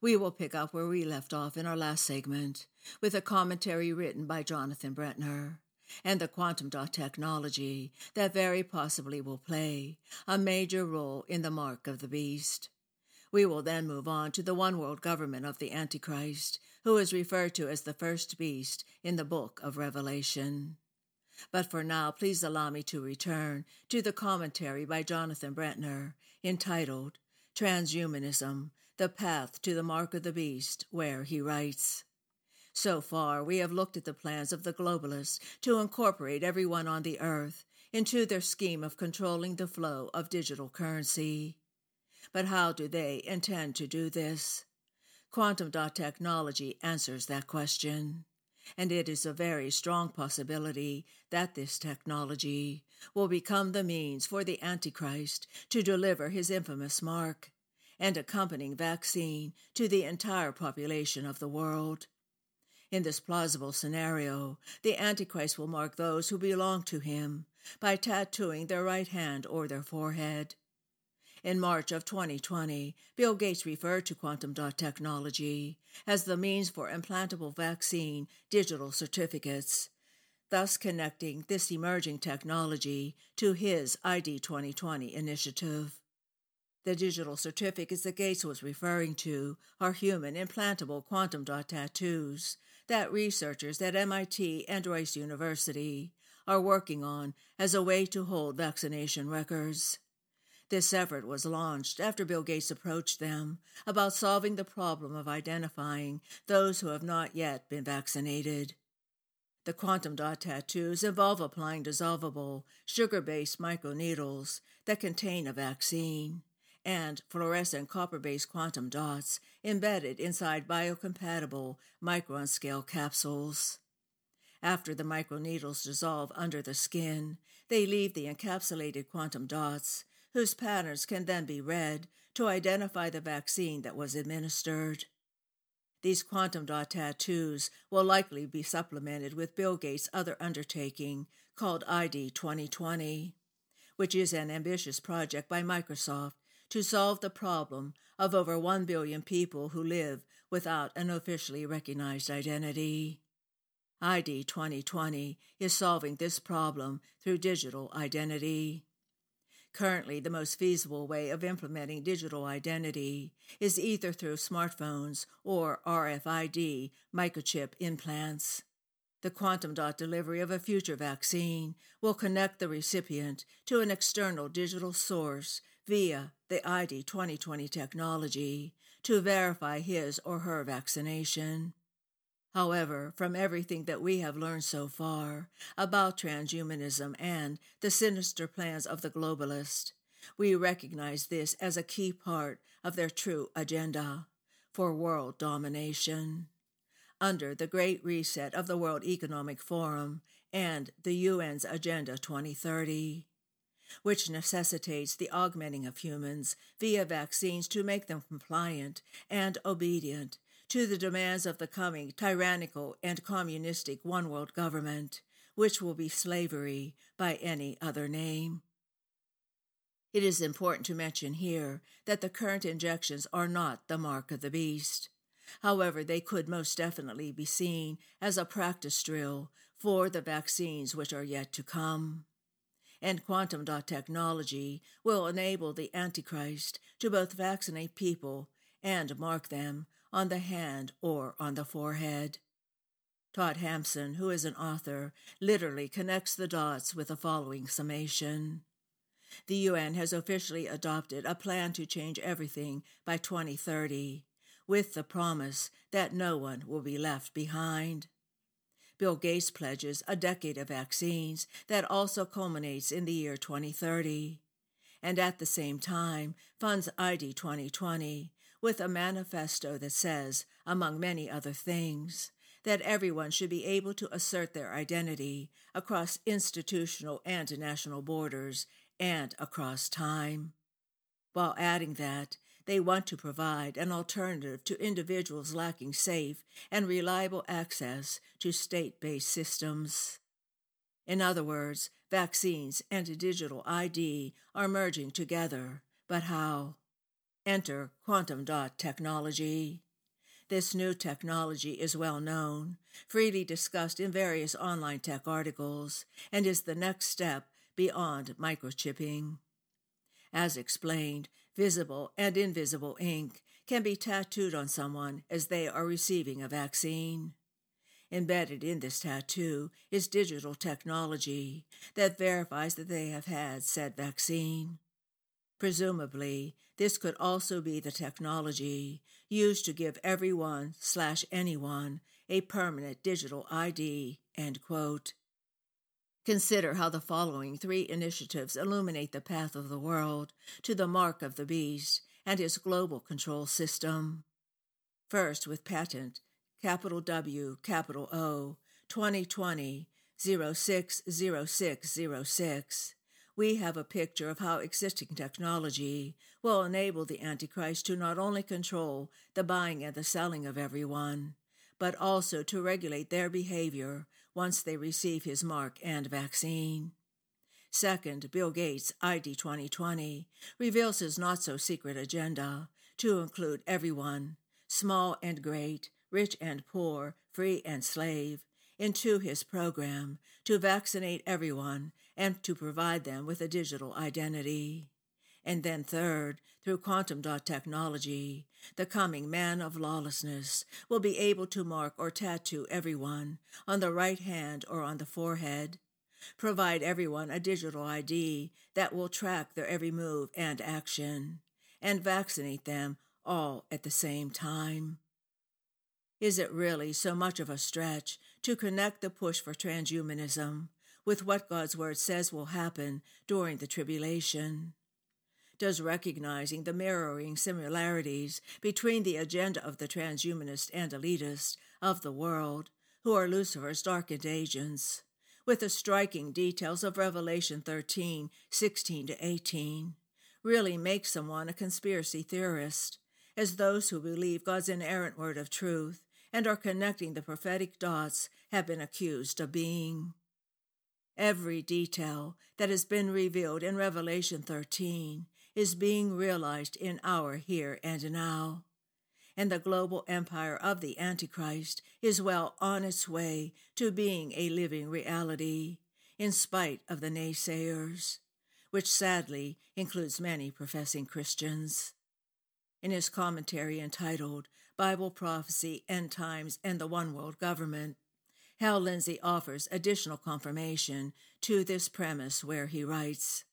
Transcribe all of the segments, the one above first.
we will pick up where we left off in our last segment with a commentary written by Jonathan Brentner and the quantum dot technology that very possibly will play a major role in the mark of the beast. We will then move on to the one world government of the Antichrist, who is referred to as the first beast in the book of Revelation. But for now, please allow me to return to the commentary by Jonathan Brentner entitled Transhumanism The Path to the Mark of the Beast, where he writes So far, we have looked at the plans of the globalists to incorporate everyone on the earth into their scheme of controlling the flow of digital currency. But how do they intend to do this? Quantum dot technology answers that question and it is a very strong possibility that this technology will become the means for the Antichrist to deliver his infamous mark and accompanying vaccine to the entire population of the world. In this plausible scenario, the Antichrist will mark those who belong to him by tattooing their right hand or their forehead. In March of 2020, Bill Gates referred to quantum dot technology as the means for implantable vaccine digital certificates, thus connecting this emerging technology to his ID 2020 initiative. The digital certificates that Gates was referring to are human implantable quantum dot tattoos that researchers at MIT and Rice University are working on as a way to hold vaccination records. This effort was launched after Bill Gates approached them about solving the problem of identifying those who have not yet been vaccinated. The quantum dot tattoos involve applying dissolvable, sugar based microneedles that contain a vaccine and fluorescent copper based quantum dots embedded inside biocompatible micron scale capsules. After the microneedles dissolve under the skin, they leave the encapsulated quantum dots whose patterns can then be read to identify the vaccine that was administered. These quantum dot tattoos will likely be supplemented with Bill Gates' other undertaking called ID 2020, which is an ambitious project by Microsoft to solve the problem of over 1 billion people who live without an officially recognized identity. ID 2020 is solving this problem through digital identity. Currently, the most feasible way of implementing digital identity is either through smartphones or RFID microchip implants. The quantum dot delivery of a future vaccine will connect the recipient to an external digital source via the ID 2020 technology to verify his or her vaccination. However, from everything that we have learned so far about transhumanism and the sinister plans of the globalist, we recognize this as a key part of their true agenda for world domination. Under the Great Reset of the World Economic Forum and the UN's Agenda 2030, which necessitates the augmenting of humans via vaccines to make them compliant and obedient to the demands of the coming tyrannical and communistic one world government, which will be slavery by any other name. It is important to mention here that the current injections are not the mark of the beast. However, they could most definitely be seen as a practice drill for the vaccines which are yet to come. And quantum dot technology will enable the Antichrist to both vaccinate people and mark them on the hand or on the forehead. Todd Hampson, who is an author, literally connects the dots with the following summation. The UN has officially adopted a plan to change everything by 2030, with the promise that no one will be left behind. Bill Gates pledges a decade of vaccines that also culminates in the year 2030, and at the same time funds ID 2020 with a manifesto that says, among many other things, that everyone should be able to assert their identity across institutional and national borders and across time. While adding that, they want to provide an alternative to individuals lacking safe and reliable access to state based systems. In other words, vaccines and digital ID are merging together, but how? Enter quantum dot technology. This new technology is well known, freely discussed in various online tech articles, and is the next step beyond microchipping. As explained, visible and invisible ink can be tattooed on someone as they are receiving a vaccine. Embedded in this tattoo is digital technology that verifies that they have had said vaccine. Presumably, this could also be the technology used to give everyone slash anyone a permanent digital ID. End quote. Consider how the following three initiatives illuminate the path of the world to the mark of the beast and his global control system. First, with patent capital W, capital O, 2020 060606, we have a picture of how existing technology will enable the Antichrist to not only control the buying and the selling of everyone, but also to regulate their behavior once they receive his mark and vaccine. Second, Bill Gates' ID 2020 reveals his not so secret agenda to include everyone, small and great, rich and poor, free and slave, into his program to vaccinate everyone and to provide them with a digital identity. And then, third, through quantum dot technology, the coming man of lawlessness will be able to mark or tattoo everyone on the right hand or on the forehead, provide everyone a digital ID that will track their every move and action, and vaccinate them all at the same time. Is it really so much of a stretch to connect the push for transhumanism with what God's Word says will happen during the tribulation? Does recognizing the mirroring similarities between the agenda of the transhumanist and elitist of the world, who are Lucifer's darkened agents, with the striking details of Revelation 13 16 to 18, really make someone a conspiracy theorist, as those who believe God's inerrant word of truth and are connecting the prophetic dots have been accused of being. Every detail that has been revealed in Revelation 13 is being realized in our here and now. And the global empire of the Antichrist is well on its way to being a living reality, in spite of the naysayers, which sadly includes many professing Christians. In his commentary entitled Bible Prophecy, End Times, and the One World Government, Hal Lindsey offers additional confirmation to this premise where he writes,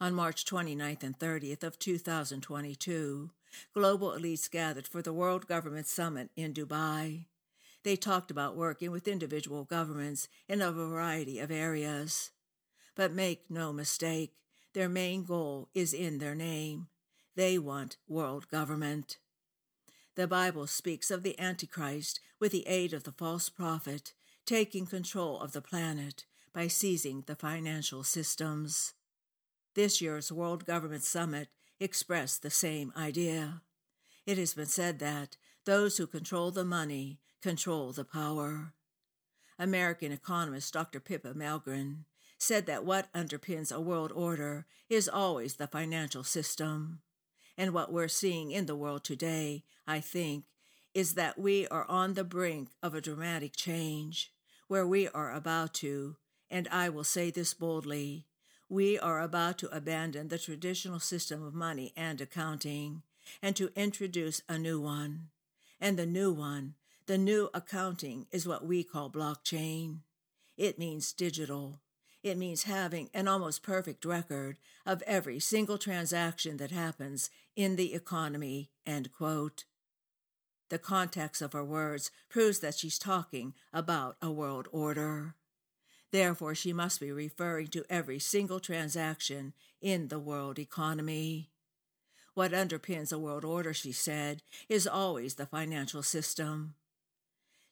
on March 29th and 30th of 2022, global elites gathered for the World Government Summit in Dubai. They talked about working with individual governments in a variety of areas. But make no mistake, their main goal is in their name. They want world government. The Bible speaks of the Antichrist with the aid of the false prophet taking control of the planet by seizing the financial systems. This year's World Government Summit expressed the same idea. It has been said that those who control the money control the power. American economist Dr. Pippa Malmgren said that what underpins a world order is always the financial system. And what we're seeing in the world today, I think, is that we are on the brink of a dramatic change, where we are about to, and I will say this boldly, we are about to abandon the traditional system of money and accounting and to introduce a new one. And the new one, the new accounting, is what we call blockchain. It means digital. It means having an almost perfect record of every single transaction that happens in the economy. End quote. The context of her words proves that she's talking about a world order. Therefore, she must be referring to every single transaction in the world economy. What underpins a world order, she said, is always the financial system.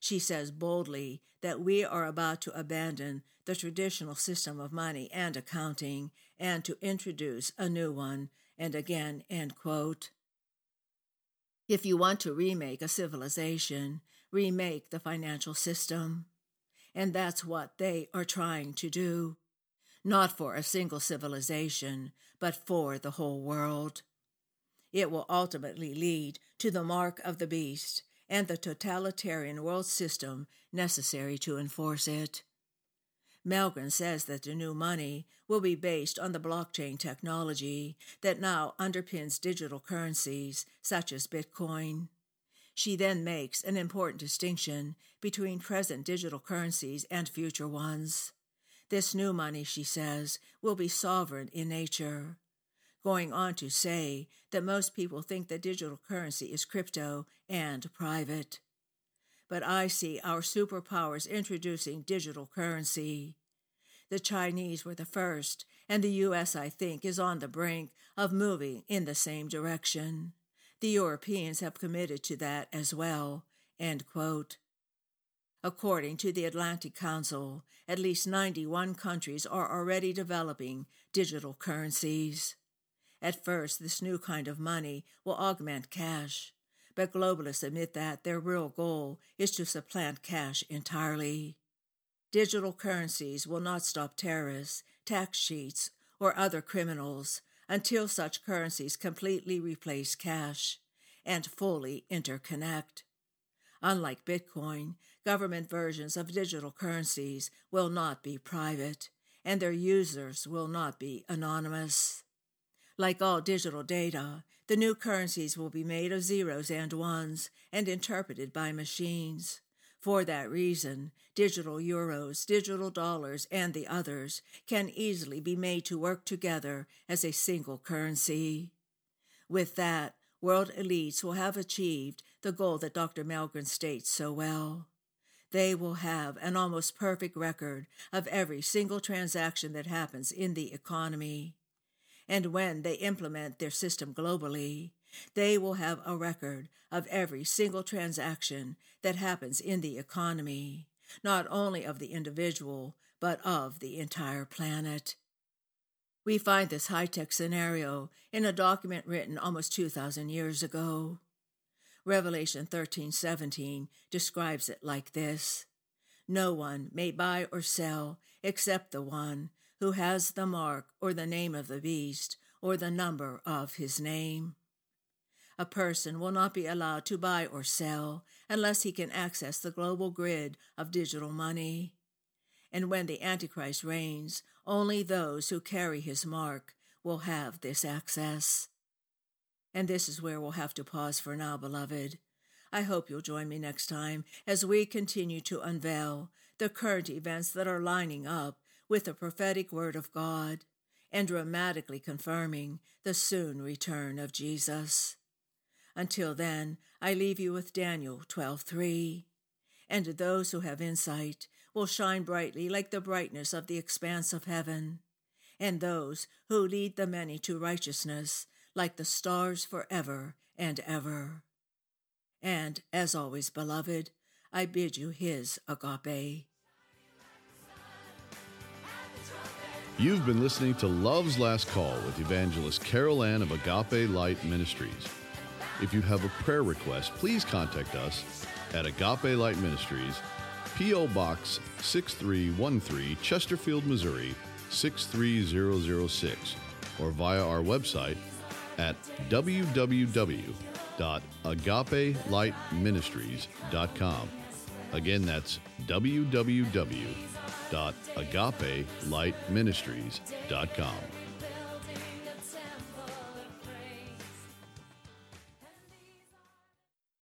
She says boldly that we are about to abandon the traditional system of money and accounting and to introduce a new one, and again, end quote. If you want to remake a civilization, remake the financial system. And that's what they are trying to do. Not for a single civilization, but for the whole world. It will ultimately lead to the mark of the beast and the totalitarian world system necessary to enforce it. Malmgren says that the new money will be based on the blockchain technology that now underpins digital currencies such as Bitcoin. She then makes an important distinction between present digital currencies and future ones. This new money, she says, will be sovereign in nature. Going on to say that most people think that digital currency is crypto and private. But I see our superpowers introducing digital currency. The Chinese were the first, and the U.S., I think, is on the brink of moving in the same direction. The Europeans have committed to that as well. According to the Atlantic Council, at least 91 countries are already developing digital currencies. At first, this new kind of money will augment cash, but globalists admit that their real goal is to supplant cash entirely. Digital currencies will not stop terrorists, tax cheats, or other criminals until such currencies completely replace cash and fully interconnect. Unlike Bitcoin, government versions of digital currencies will not be private, and their users will not be anonymous. Like all digital data, the new currencies will be made of zeros and ones and interpreted by machines. For that reason, digital euros, digital dollars, and the others can easily be made to work together as a single currency. With that, world elites will have achieved the goal that Dr. Malmgren states so well. They will have an almost perfect record of every single transaction that happens in the economy. And when they implement their system globally, they will have a record of every single transaction that happens in the economy, not only of the individual, but of the entire planet. We find this high tech scenario in a document written almost 2,000 years ago. Revelation 13:17 describes it like this: No one may buy or sell except the one who has the mark or the name of the beast or the number of his name. A person will not be allowed to buy or sell unless he can access the global grid of digital money. And when the Antichrist reigns, only those who carry his mark will have this access. And this is where we'll have to pause for now, beloved. I hope you'll join me next time as we continue to unveil the current events that are lining up with the prophetic word of God and dramatically confirming the soon return of Jesus. Until then, I leave you with Daniel 12:3. And those who have insight will shine brightly like the brightness of the expanse of heaven, and those who lead the many to righteousness like the stars forever and ever. And as always, beloved, I bid you his agape. You've been listening to Love's Last Call with evangelist Carol Ann of Agape Light Ministries. If you have a prayer request, please contact us at Agape Light Ministries, P.O. Box 6313, Chesterfield, Missouri 63006, or via our website at www.agapelightministries.com. Again, that's www.agapelightministries.com.